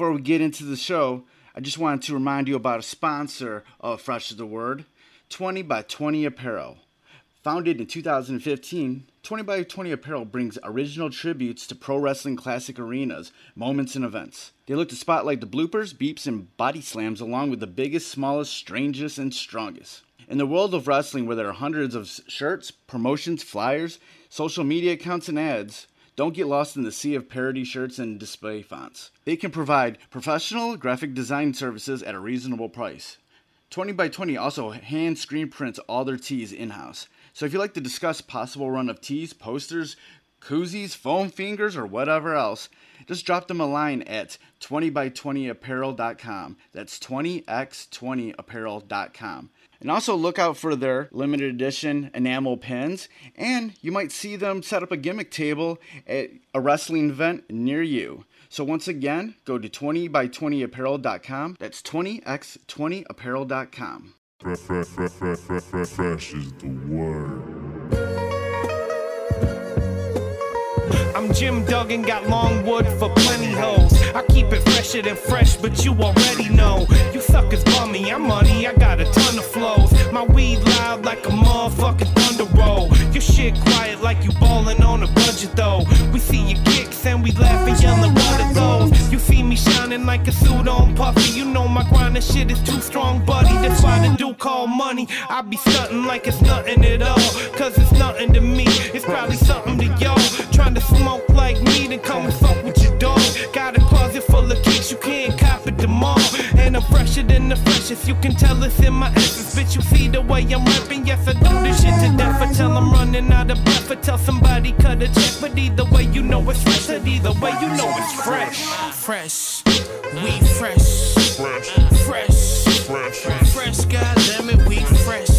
before we get into the show, I just wanted to remind you about a sponsor of Fresh is the Word 20 by 20 Apparel. Founded in 2015, 20 by 20 Apparel brings original tributes to pro wrestling classic arenas, moments, and events. They look to spotlight the bloopers, beeps, and body slams along with the biggest, smallest, strangest, and strongest. In the world of wrestling, where there are hundreds of shirts, promotions, flyers, social media accounts, and ads, don't get lost in the sea of parody shirts and display fonts. They can provide professional graphic design services at a reasonable price. 20 by 20 also hand screen prints all their tees in house. So if you'd like to discuss possible run of tees, posters, koozies, foam fingers, or whatever else, just drop them a line at 20by20apparel.com. That's 20x20apparel.com. And also look out for their limited edition enamel pins, and you might see them set up a gimmick table at a wrestling event near you. So once again, go to 20by20apparel.com. That's 20x20apparel.com. Fresh, is the word. I'm Jim Duggan, got long wood for plenty hoes. I keep it fresher than fresh, but you already know. You suckers bummy, I'm money, I got a ton of flows. My weed loud like a motherfucking thunder roll. Your shit quiet like you ballin' on a budget though. We see your kicks and we laugh and yellin' what are? You see me shining like a suit on puffy. You know my grindin' shit is too strong, buddy. That's why the dude call money. I be stuntin' like it's nothing at all. Cause it's nothing to me. It's probably something to y'all. Trying to smoke like me, then come and fuck with your dog. Got a closet full of kicks, you can't cop it tomorrow. And I'm fresher than the freshest, you can tell it's in my essence. Bitch, you see the way I'm rapping, yes, I do this shit to death. I tell I'm running out of breath, I tell somebody cut a check. But either way, you know it's fresh, and either way, you know it's fresh. Fresh, we fresh. Fresh, Fresh, fresh, fresh, goddammit, we fresh.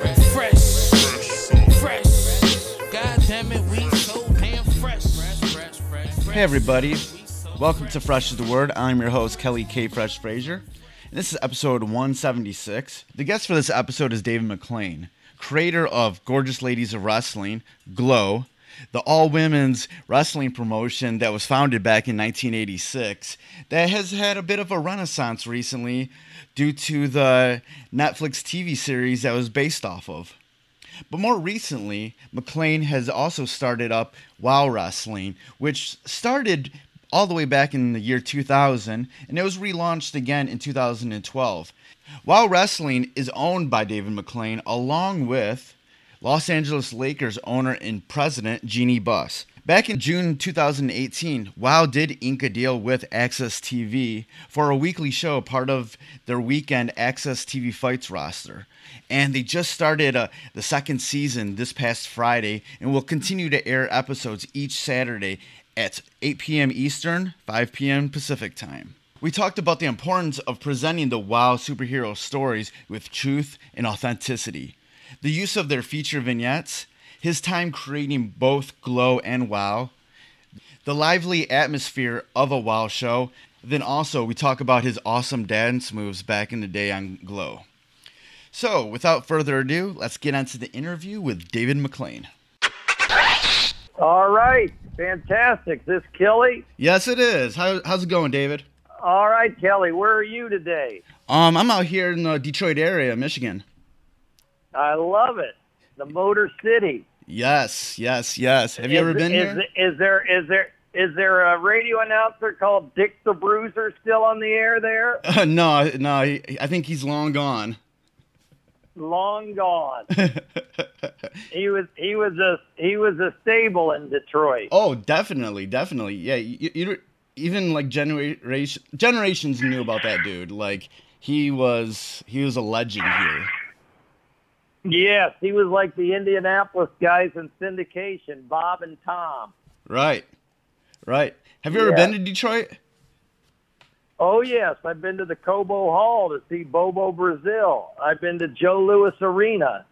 Fresh, fresh, goddammit, we so damn fresh, Hey everybody, welcome to Fresh is the Word. I'm your host Kelly K. Fresh Frazier, and this is episode 176. The guest for this episode is David McLane, creator of Gorgeous Ladies of Wrestling, Glow, the all women's wrestling promotion that was founded back in 1986 that has had a bit of a renaissance recently due to the Netflix TV series that was based off of. But more recently, McLane has also started up WoW Wrestling, which started all the way back in the year 2000 and it was relaunched again in 2012. WoW Wrestling is owned by David McLane along with Los Angeles Lakers owner and president Jeannie Buss. Back in June 2018, WoW did ink a deal with AXS TV for a weekly show, part of their weekend AXS TV Fights roster. And they just started uh, the second season this past Friday and will continue to air episodes each Saturday at 8 p.m. Eastern, 5 p.m. Pacific time. We talked about the importance of presenting the WoW superhero stories with truth and authenticity the use of their feature vignettes, his time creating both Glow and WoW, the lively atmosphere of a WoW show. Then also, we talk about his awesome dance moves back in the day on Glow. So, without further ado, let's get on to the interview with David McLane. All right, fantastic. This Kelly. Yes, it is. How, how's it going, David? All right, Kelly. Where are you today? Um, I'm out here in the Detroit area, Michigan. I love it. The Motor City. Yes, yes, yes. Have you Is- ever been is, here? Is there is there is there a radio announcer called Dick the Bruiser still on the air there? no, no. I think he's long gone. Long gone. he was he was a he was a stable in Detroit. Oh, definitely, definitely. Yeah, you, you even like generation generations knew about that dude. Like he was he was a legend here. Yes, he was like the Indianapolis guys in syndication, Bob and Tom. Right. Right. Have you ever been to Detroit? Oh yes, I've been to the Cobo Hall to see Bobo Brazil. I've been to Joe Louis Arena.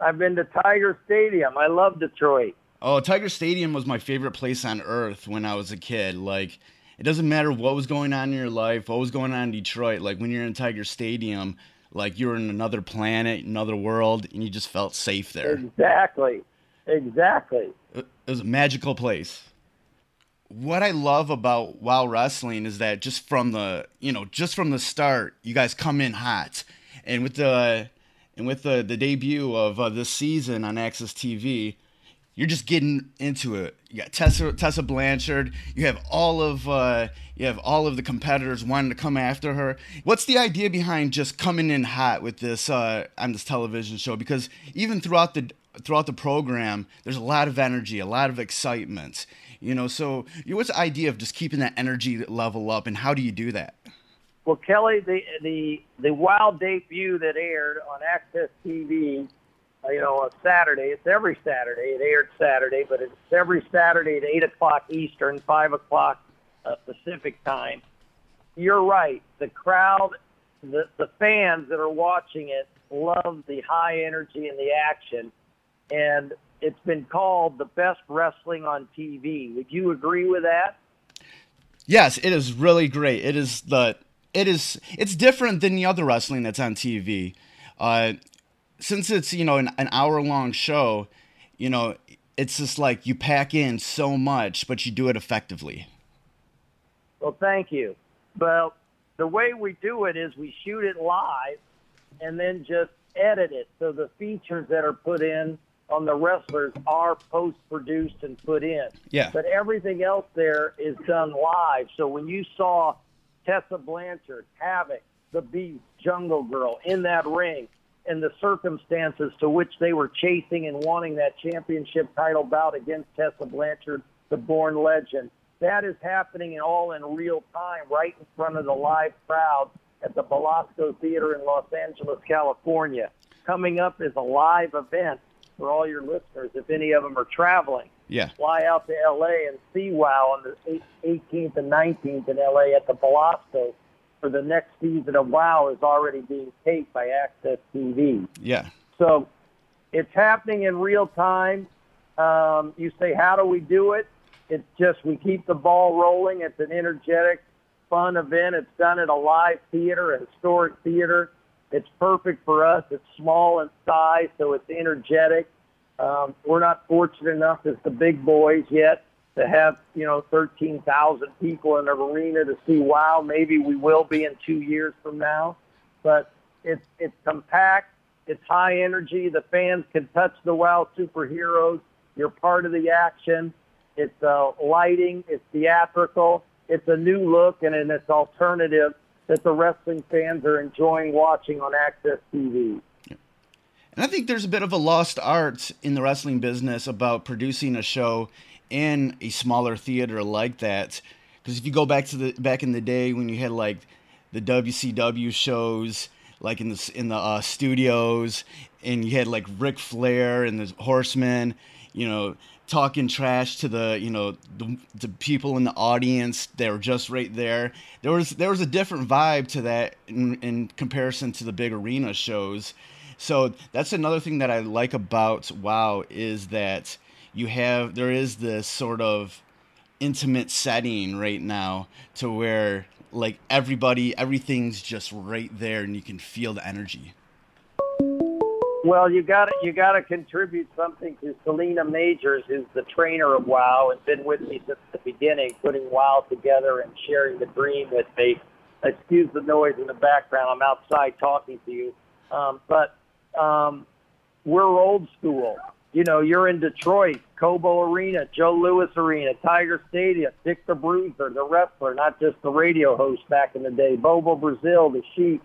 I've been to Tiger Stadium. I love Detroit. Oh, Tiger Stadium was my favorite place on earth when I was a kid. Like it doesn't matter what was going on in your life, what was going on in Detroit. Like when you're in Tiger Stadium, like you're in another planet, another world, and you just felt safe there. Exactly. Exactly. It was a magical place. What I love about WoW Wrestling is that just from the you know just from the start, you guys come in hot, and with the and with the the debut of uh, this season on AXS TV, you're just getting into it. You got Tessa Tessa Blanchard. You have all of uh, you have all of the competitors wanting to come after her. What's the idea behind just coming in hot with this uh, on this television show? Because even throughout the throughout the program, there's a lot of energy, a lot of excitement. You know, so what's the idea of just keeping that energy level up, and how do you do that? Well, Kelly, the the the WoW debut that aired on AXS TV, uh, you know, on Saturday. It's every Saturday. It aired Saturday, but it's every Saturday at eight o'clock Eastern, five o'clock uh, Pacific time. You're right. The crowd, the the fans that are watching it, love the high energy and the action, and it's been called the best wrestling on TV. Would you agree with that? Yes, it is really great. It is the it is it's different than the other wrestling that's on TV. Uh, since it's you know an, an hour long show, you know it's just like you pack in so much, but you do it effectively. Well, thank you. Well, the way we do it is we shoot it live and then just edit it. So the features that are put in on the wrestlers are post produced and put in. Yeah. But everything else there is done live. So when you saw Tessa Blanchard, Havoc, the Beast, Jungle Girl in that ring, and the circumstances to which they were chasing and wanting that championship title bout against Tessa Blanchard, the born legend. That is happening all in real time, right in front of the live crowd at the Belasco Theater in Los Angeles, California. Coming up is a live event for all your listeners, if any of them are traveling. Yeah. Fly out to LA and see WOW on the 18th and 19th in LA at the Belasco for the next season of WOW is already being taped by AXS TV. Yeah. So it's happening in real time. Um, you say, how do we do it? It's just we keep the ball rolling. It's an energetic, fun event. It's done at a live theater, a historic theater. It's perfect for us. It's small in size, so it's energetic. Um, we're not fortunate enough as the big boys yet to have, you know, 13,000 people in an arena to see wow. Maybe we will be in two years from now. But it's, it's compact. It's high energy. The fans can touch the wow superheroes. You're part of the action. It's uh, lighting. It's theatrical. It's a new look and, and it's alternative that the wrestling fans are enjoying watching on AXS TV. And I think there's a bit of a lost art in the wrestling business about producing a show in a smaller theater like that. Because if you go back to the back in the day when you had like the WCW shows, like in the in the uh, studios, and you had like Ric Flair and the Horsemen, you know, talking trash to the you know the, the people in the audience they were just right there. There was there was a different vibe to that in, in comparison to the big arena shows. So that's another thing that I like about WoW is that you have there is this sort of intimate setting right now to where like everybody everything's just right there and you can feel the energy. Well, you got to you got to contribute something to Selina Majors, who's the trainer of WoW and been with me since the beginning, putting WoW together and sharing the dream with me. Excuse the noise in the background. I'm outside talking to you, um, but um, we're old school. You know, you're in Detroit, Cobo Arena, Joe Louis Arena, Tiger Stadium, Dick the Bruiser, the wrestler, not just the radio host back in the day, Bobo Brazil, the Sheik,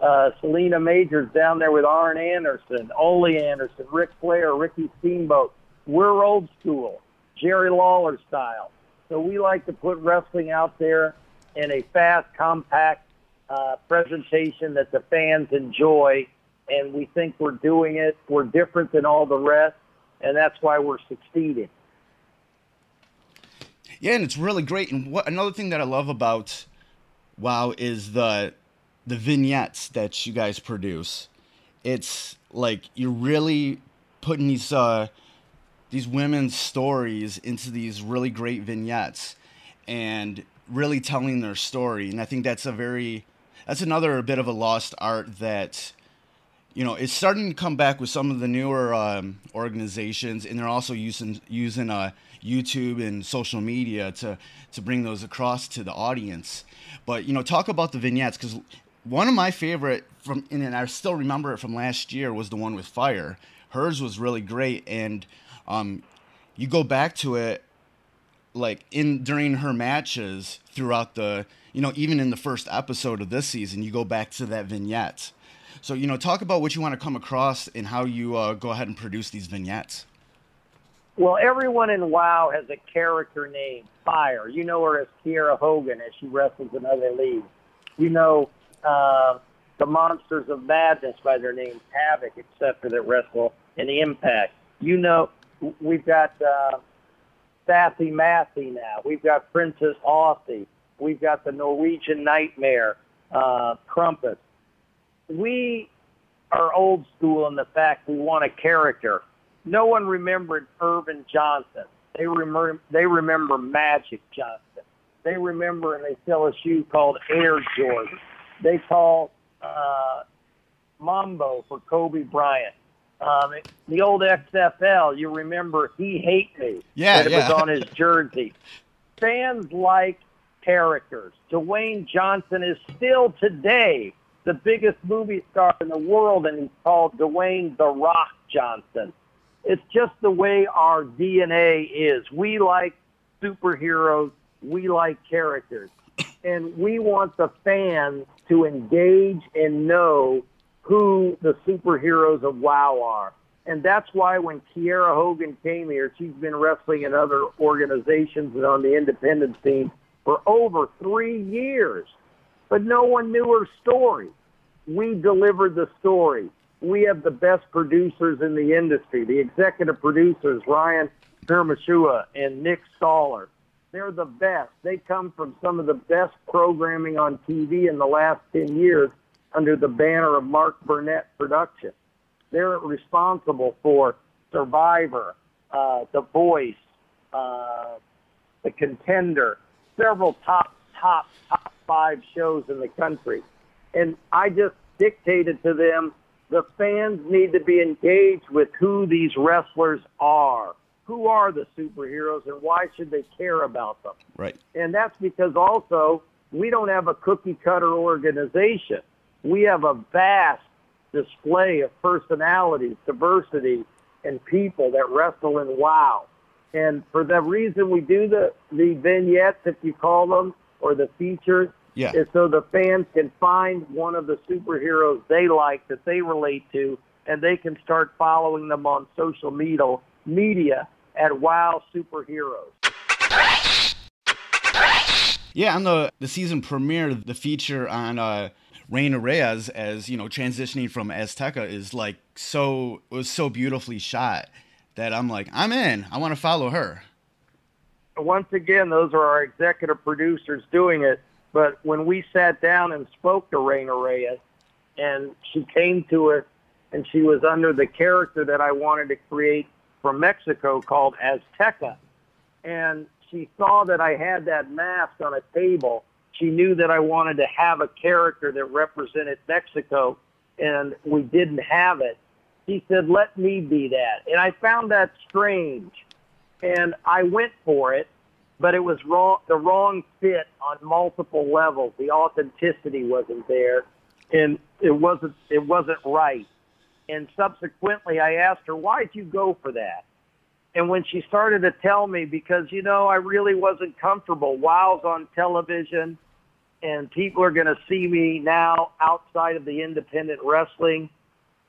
uh, Selina Majors down there with Arn Anderson, Ole Anderson, Ric Flair, Ricky Steamboat. We're old school, Jerry Lawler style. So we like to put wrestling out there in a fast, compact uh, presentation that the fans enjoy and we think we're doing it. We're different than all the rest, and that's why we're succeeding. Yeah, and it's really great. And what another thing that I love about WoW is the the vignettes that you guys produce. It's like you're really putting these uh, these women's stories into these really great vignettes and really telling their story. And I think that's a very that's another bit of a lost art that you know, it's starting to come back with some of the newer um, organizations, and they're also using using uh, YouTube and social media to to bring those across to the audience. But you know, talk about the vignettes because one of my favorite from and I still remember it from last year was the one with fire. Hers was really great, and um, you go back to it like in during her matches throughout the you know even in the first episode of this season you go back to that vignette so you know talk about what you want to come across and how you uh, go ahead and produce these vignettes Well, everyone in WoW has a character named Fire. You know her as Kiera Hogan as she wrestles in other leagues. You know uh, the Monsters of Madness by their names Havoc, etc. that wrestle the Impact. You know we've got uh, Sassy Massey now. We've got Princess Aussie. We've got the Norwegian Nightmare, uh, Crumpet. We are old school in the fact we want a character. No one remembered Earvin Johnson. They remember they remember Magic Johnson. They remember and they sell called Air Jordan. They call uh, Mamba for Kobe Bryant. Um, the old XFL, you remember he hate me. Yeah, that it yeah. was on his jersey. Fans like characters. Dwayne Johnson is still today the biggest movie star in the world, and he's called Dwayne The Rock Johnson. It's just the way our DNA is. We like superheroes. We like characters. And we want the fans to engage and know who the superheroes of WoW are. And that's why when Kiera Hogan came here, she's been wrestling in other organizations and on the independent scene for over three years. But no one knew her story. We delivered the story. We have the best producers in the industry. The executive producers, Ryan Permashua and Nick Stoller. They're the best. They come from some of the best programming on TV in the last 10 years under the banner of Mark Burnett Production. They're responsible for Survivor, uh, The Voice, uh, The Contender, several top, top, top five shows in the country. And I just dictated to them the fans need to be engaged with who these wrestlers are. Who are the superheroes and why should they care about them? right And that's because also we don't have a cookie cutter organization. We have a vast display of personalities, diversity, and people that wrestle in WoW. And for the reason we do the, the vignettes, if you call them, or the features, Yeah. is so the fans can find one of the superheroes they like that they relate to, and they can start following them on social media, media at WoW Superheroes. Yeah, on the the season premiere, the feature on uh, Reina Reyes as you know transitioning from Azteca is like so was so beautifully shot that I'm like I'm in. I want to follow her. once again, those are our executive producers doing it. But when we sat down and spoke to Reina Reyes, and she came to us, and she was under the character that I wanted to create from Mexico called Azteca, and she saw that I had that mask on a table. She knew that I wanted to have a character that represented Mexico, and we didn't have it. She said, "Let me be that," and I found that strange and I went for it, but it was wrong, the wrong fit on multiple levels. The authenticity wasn't there, and it wasn't it wasn't right. And subsequently, I asked her, "Why'd you go for that?" And when she started to tell me, because you know, I really wasn't comfortable. WoW's on television, and people are going to see me now outside of the independent wrestling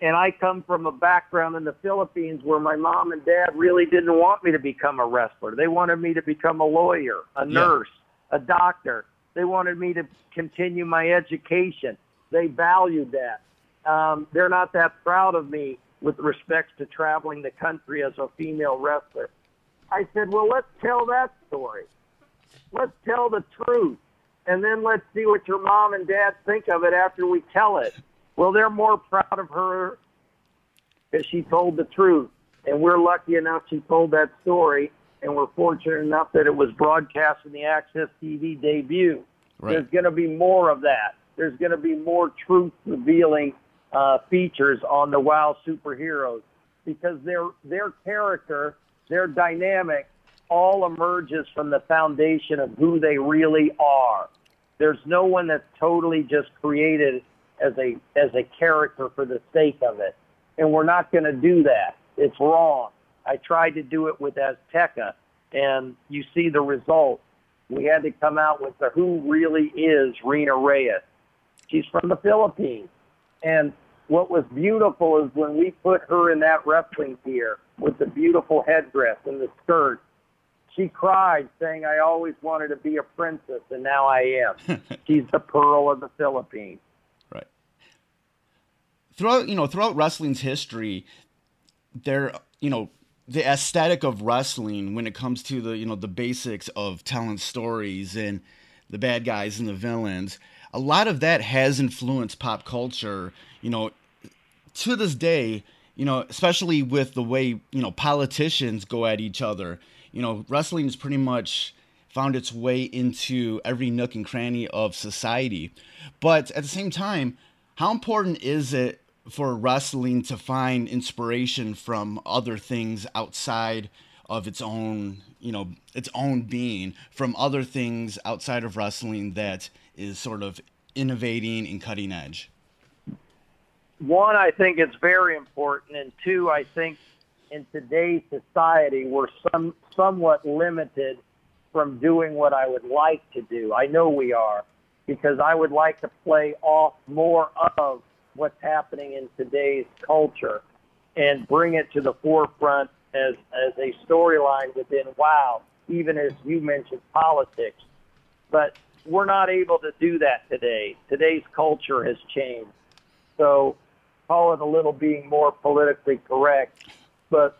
and I come from a background in the Philippines where my mom and dad really didn't want me to become a wrestler. They wanted me to become a lawyer, a Yeah. nurse, a doctor. They wanted me to continue my education. They valued that. Um, they're not that proud of me with respect to traveling the country as a female wrestler. I said, well, let's tell that story. Let's tell the truth. And then let's see what your mom and dad think of it after we tell it. Well, they're more proud of her because she told the truth. And we're lucky enough she told that story. And we're fortunate enough that it was broadcast in the AXS TV debut. Right. There's going to be more of that. There's going to be more truth revealing uh, features on the WoW superheroes because their their character, their dynamic, all emerges from the foundation of who they really are. There's no one that's totally just created as a as a character for the sake of it, and we're not going to do that. It's wrong. I tried to do it with Azteca, and you see the result. We had to come out with the who really is Reina Reyes. She's from the Philippines, and what was beautiful is when we put her in that wrestling gear with the beautiful headdress and the skirt, she cried saying, I always wanted to be a princess and now I am. She's the pearl of the Philippines. Right. Throughout, you know, throughout wrestling's history, there, you know, the aesthetic of wrestling when it comes to the, you know, the basics of telling stories and the bad guys and the villains, a lot of that has influenced pop culture, you know, to this day, you know, especially with the way, you know, politicians go at each other. You know, wrestling has pretty much found its way into every nook and cranny of society. But at the same time, how important is it for wrestling to find inspiration from other things outside of its own, you know, its own being, from other things outside of wrestling that is sort of innovating and cutting edge? One, I think it's very important, and two, I think in today's society we're some somewhat limited from doing what I would like to do. I know we are because I would like to play off more of what's happening in today's culture and bring it to the forefront as as a storyline within WoW, even as you mentioned politics. But we're not able to do that today. Today's culture has changed. So call it a little being more politically correct, but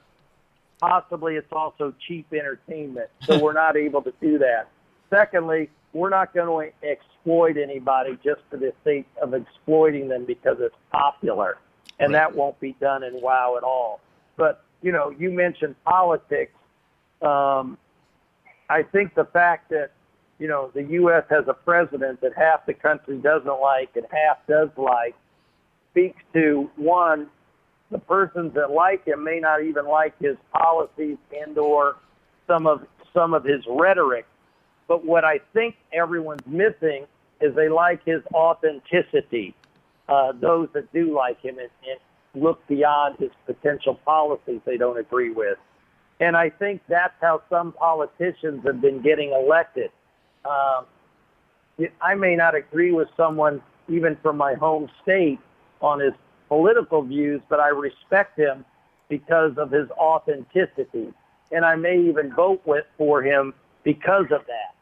possibly it's also cheap entertainment. So we're not able to do that. Secondly, we're not going to exploit anybody just for the sake of exploiting them because it's popular. And Right. that won't be done in WoW at all. But, you know, you mentioned politics. Um, I think the fact that, you know, the U.S. has a president that half the country doesn't like and half does like speaks to one, the persons that like him may not even like his policies and or some of some of his rhetoric. But what I think everyone's missing is they like his authenticity. Uh, those that do like him and, and look beyond his potential policies they don't agree with. And I think that's how some politicians have been getting elected. Um, I may not agree with someone even from my home state on his political views, but I respect him because of his authenticity. And I may even vote with for him because of that.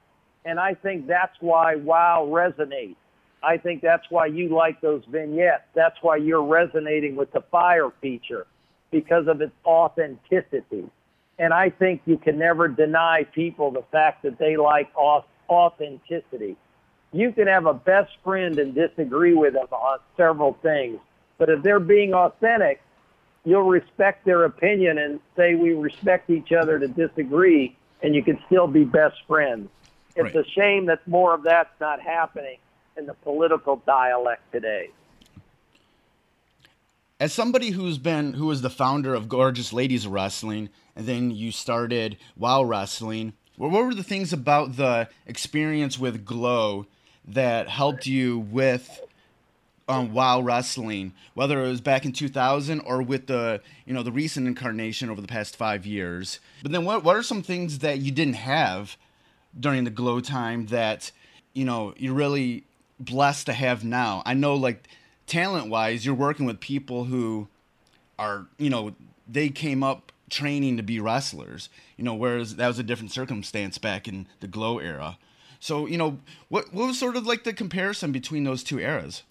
And I think that's why WoW resonates. I think that's why you like those vignettes. That's why you're resonating with the fire feature because of its authenticity. And I think you can never deny people the fact that they like authenticity. You can have a best friend and disagree with them on several things, but if they're being authentic, you'll respect their opinion and say we respect each other to disagree, and you can still be best friends. It's Right. a shame that more of that's not happening in the political dialect today. as somebody who's been who was the founder of Gorgeous Ladies Wrestling, and then you started Wow Wrestling. What were the things about the experience with Glow that helped you with um, Wow Wrestling, whether it was back in 2000 or with the you know the recent incarnation over the past five years? But then what what are some things that you didn't have during the Glow time that you know you're really blessed to have now? I know like talent wise, you're working with people who are, you know, they came up training to be wrestlers, you know, whereas that was a different circumstance back in the glow era. So, you know, what what was sort of like the comparison between those two eras?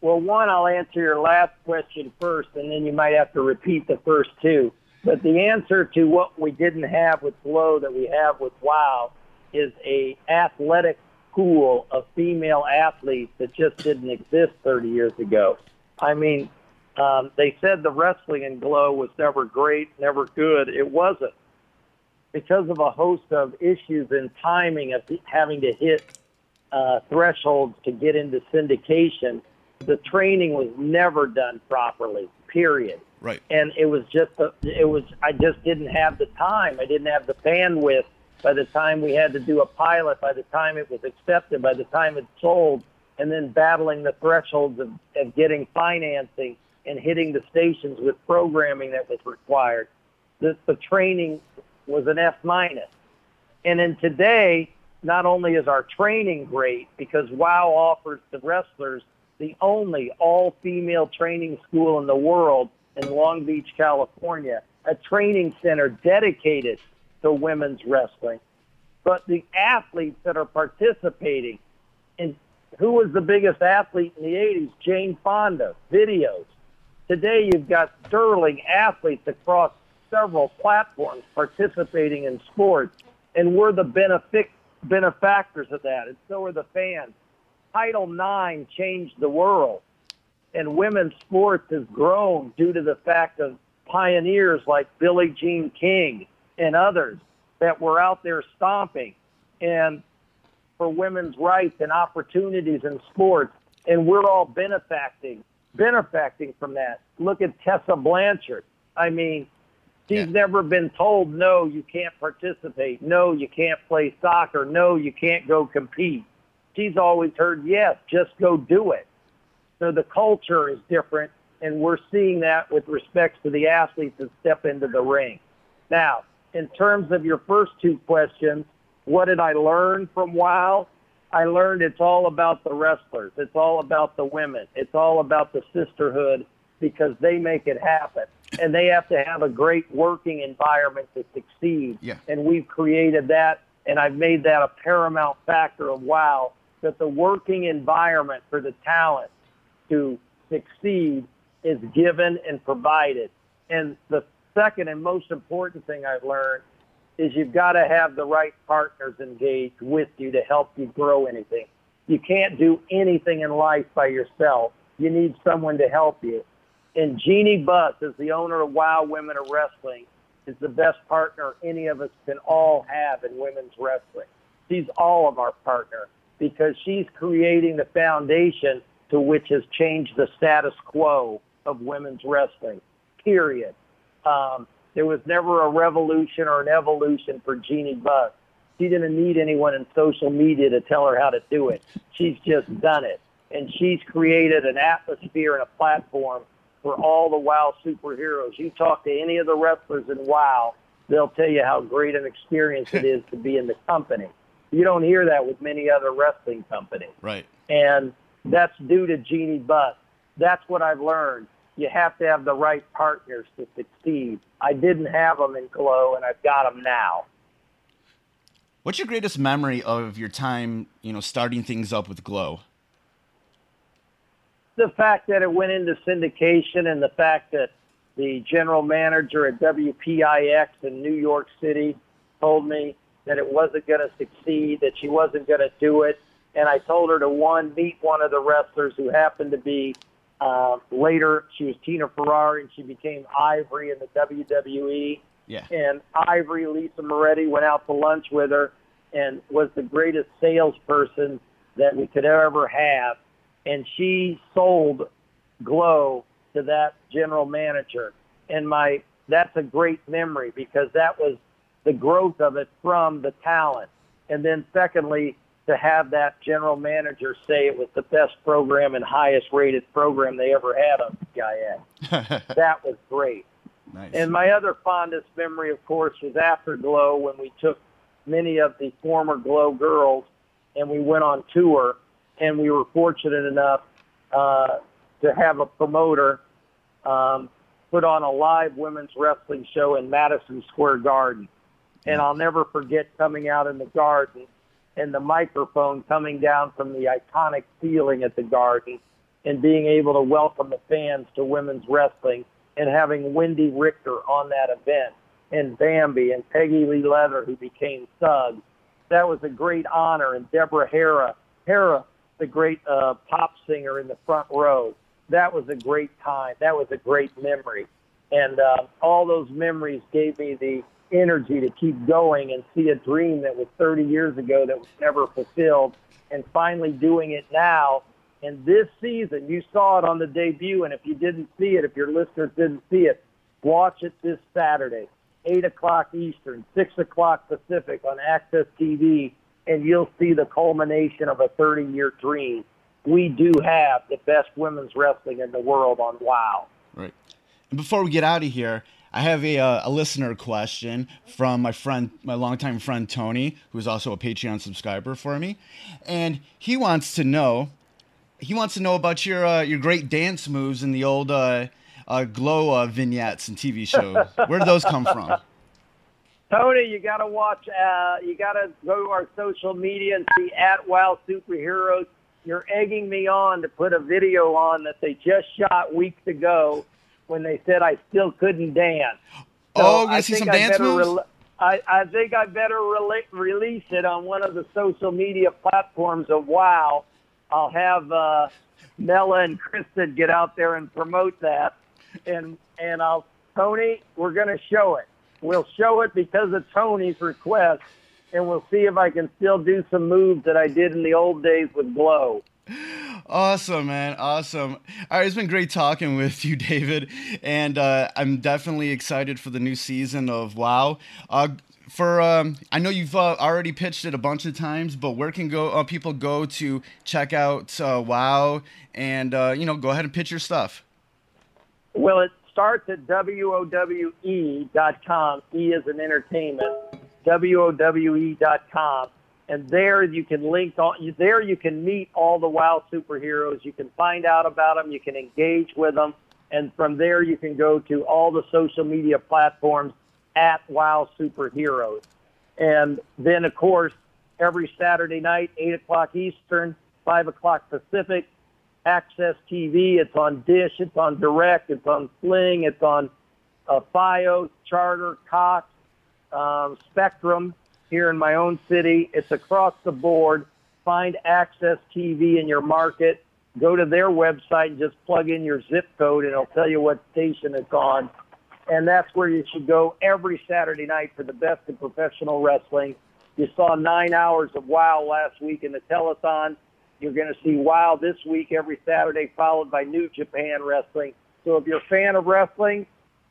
Well, one, I'll answer your last question first, and then you might have to repeat the first two. But the answer to what we didn't have with Glow that we have with WoW is a athletic pool of female athletes that just didn't exist 30 years ago. I mean, um, they said the wrestling in Glow was never great, never good. It wasn't because of a host of issues and timing of having to hit uh, thresholds to get into syndication. the training was never done properly. Period. Right. And it was just a, it was I just didn't have the time. I didn't have the bandwidth. By the time we had to do a pilot, by the time it was accepted, by the time it sold, and then battling the thresholds of, of getting financing and hitting the stations with programming that was required, the, the training was an F minus. And then today, not only is our training great because WOW offers the wrestlers the only all-female training school in the world in Long Beach, California, a training center dedicated to women's wrestling. But the athletes that are participating, and who was the biggest athlete in the 80s? Jane Fonda, videos. Today you've got sterling athletes across several platforms participating in sports, and we're the benefic- benefactors of that, and so are the fans. Title IX changed the world, and women's sports has grown due to the fact of pioneers like Billie Jean King and others that were out there stomping and for women's rights and opportunities in sports, and we're all benefacting benefacting from that. Look at Tessa Blanchard. I mean, she's Yeah. never been told no, you can't participate, no, you can't play soccer, no, you can't go compete. She's always heard yes, just go do it. So the culture is different, and we're seeing that with respect to the athletes that step into the ring. Now, in terms of your first two questions, what did I learn from WOW? I learned it's all about the wrestlers. It's all about the women. It's all about the sisterhood because they make it happen. And they have to have a great working environment to succeed. Yeah. And we've created that, and I've made that a paramount factor of WOW, that the working environment for the talent to succeed is given and provided. And the second and most important thing I've learned is you've got to have the right partners engaged with you to help you grow anything. You can't do anything in life by yourself. You need someone to help you. And Jeannie Buss, as the owner of Wow Women of Wrestling, is the best partner any of us can all have in women's wrestling. She's all of our partner because she's creating the foundation to which has changed the status quo of women's wrestling. Period. Um, there was never a revolution or an evolution for Jeannie Buss. She didn't need anyone in social media to tell her how to do it. She's just done it. And she's created an atmosphere and a platform for all the WOW superheroes. You talk to any of the wrestlers in WOW, they'll tell you how great an experience it is to be in the company. You don't hear that with many other wrestling companies Right. and that's due to Jeannie Buss. That's what I've learned. You have to have the right partners to succeed. I didn't have them in Glow, and I've got them now. What's your greatest memory of your time, you know, starting things up with Glow? The fact that it went into syndication and the fact that the general manager at WPIX in New York City told me that it wasn't going to succeed, that she wasn't going to do it. And I told her to one, meet one of the wrestlers who happened to be uh, later, she was Tina Ferrari and she became Ivory in the WWE. Yeah. and Ivory Lisa Moretti went out to lunch with her and was the greatest salesperson that we could ever have. And she sold Glow to that general manager. And my that's a great memory because that was the growth of it from the talent. And then secondly, to have that general manager say it was the best program and highest rated program they ever had on CIS. that was great. nice. And my other fondest memory, of course, was after Glow when we took many of the former Glow girls and we went on tour. And we were fortunate enough uh, to have a promoter um, put on a live women's wrestling show in Madison Square Garden. And I'll never forget coming out in the garden and the microphone coming down from the iconic ceiling at the garden and being able to welcome the fans to women's wrestling and having Wendy Richter on that event and Bambi and Peggy Lee Leather who became Suggs. That was a great honor and Deborah Harry, Harry, the great uh, pop singer in the front row. That was a great time. That was a great memory. And uh, all those memories gave me the energy to keep going and see a dream that was 30 years ago that was never fulfilled and finally doing it now And this season, you saw it on the debut, and if you didn't see it, if your listeners didn't see it, watch it this Saturday, 8 o'clock Eastern, 6 o'clock Pacific on AXS TV, and you'll see the culmination of a 30 year dream. We do have the best women's wrestling in the world on WOW. Right. And before we get out of here, I have a, uh, a listener question from my friend, my longtime friend Tony, who's also a Patreon subscriber for me, and he wants to know, he wants to know about your uh, your great dance moves in the old uh, uh, glow uh, vignettes and TV shows. Where do those come from? Tony, you got to watch. You got to go to our social media and see at Wow Superheroes. You're egging me on to put a video on that they just shot weeks ago when they said I still couldn't dance. So oh, I see think some I dance better moves? I, I think I better release it on one of the social media platforms of Wow. I'll have uh, Mela and Kristen get out there and promote that, and and I'll Tony, we're going to show it. We'll show it because of Tony's request, and we'll see if I can still do some moves that I did in the old days with Glow. Awesome, man. Awesome. All right, it's been great talking with you, David. And uh, I'm definitely excited for the new season of WoW. Uh, for um, I know you've uh, already pitched it a bunch of times, but where can go uh, people go to check out uh, WoW and uh, you know go ahead and pitch your stuff? Well, it starts at WOWE.com. E is an entertainment. WOWE.com. And there you can link on, there you can meet all the WOW superheroes. You can find out about them. You can engage with them. And from there you can go to all the social media platforms at WOW Superheroes. And then, of course, every Saturday night, 8 o'clock Eastern, 5 o'clock Pacific, AXS TV. It's on Dish. It's on Direct. It's on Sling. It's on uh, FiOS, Charter, Cox, um, Spectrum here in my own city. It's across the board. Find AXS TV in your market. Go to their website and just plug in your zip code, and it'll tell you what station it's on. And that's where you should go every Saturday night for the best in professional wrestling. You saw nine hours of WOW last week in the telethon. You're going to see WOW this week every Saturday, followed by New Japan Wrestling. So if you're a fan of wrestling,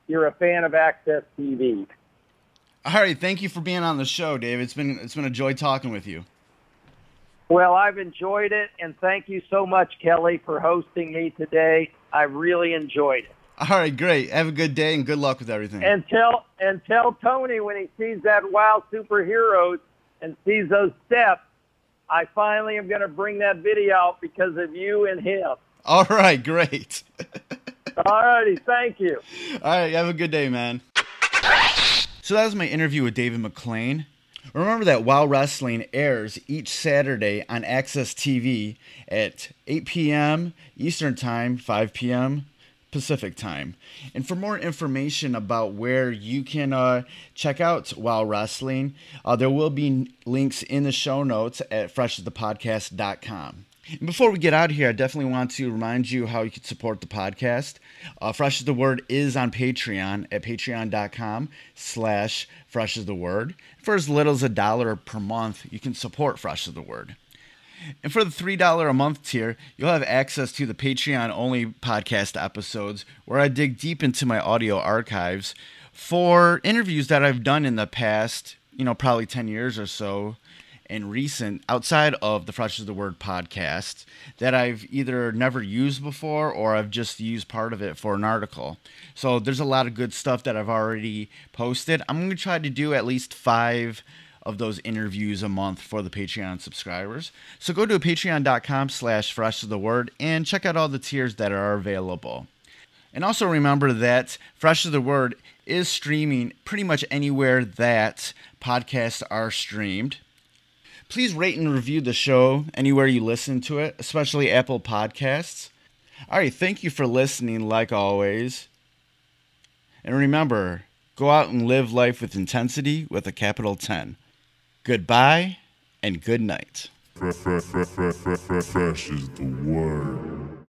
you're a fan of AXS TV. All right, thank you for being on the show, Dave. It's been it's been a joy talking with you. Well, I've enjoyed it, and thank you so much, Kelly, for hosting me today. I really enjoyed it. All right, great. Have a good day and good luck with everything. And tell and tell Tony when he sees that WOW superheroes and sees those steps, I finally am going to bring that video out because of you and him. All right, great. All righty, thank you. All right, have a good day, man. So that was my interview with David McLane. Remember that WoW Wrestling airs each Saturday on AXS TV at 8 p.m. Eastern Time, 5 p.m. Pacific Time. And for more information about where you can uh, check out WoW Wrestling, uh, there will be links in the show notes at freshasthepodcast.com. And before we get out of here, I definitely want to remind you how you can support the podcast. Uh, Fresh as the Word is on Patreon at patreon.com slash fresh as the word. For as little as a dollar per month, you can support Fresh as the Word. And for the $3 a month tier, you'll have access to the Patreon only podcast episodes where I dig deep into my audio archives for interviews that I've done in the past, you know, probably 10 years or so and recent outside of the Fresh as the Word podcast that I've either never used before or I've just used part of it for an article. So there's a lot of good stuff that I've already posted. I'm going to try to do at least five of those interviews a month for the Patreon subscribers. So go to patreon.com slash fresh as the word and check out all the tiers that are available. And also remember that Fresh as the Word is streaming pretty much anywhere that podcasts are streamed. Please rate and review the show anywhere you listen to it, especially Apple Podcasts. All right, thank you for listening, like always. And remember, go out and live life with intensity with a capital 10. Goodbye and good night. Fresh, is the word.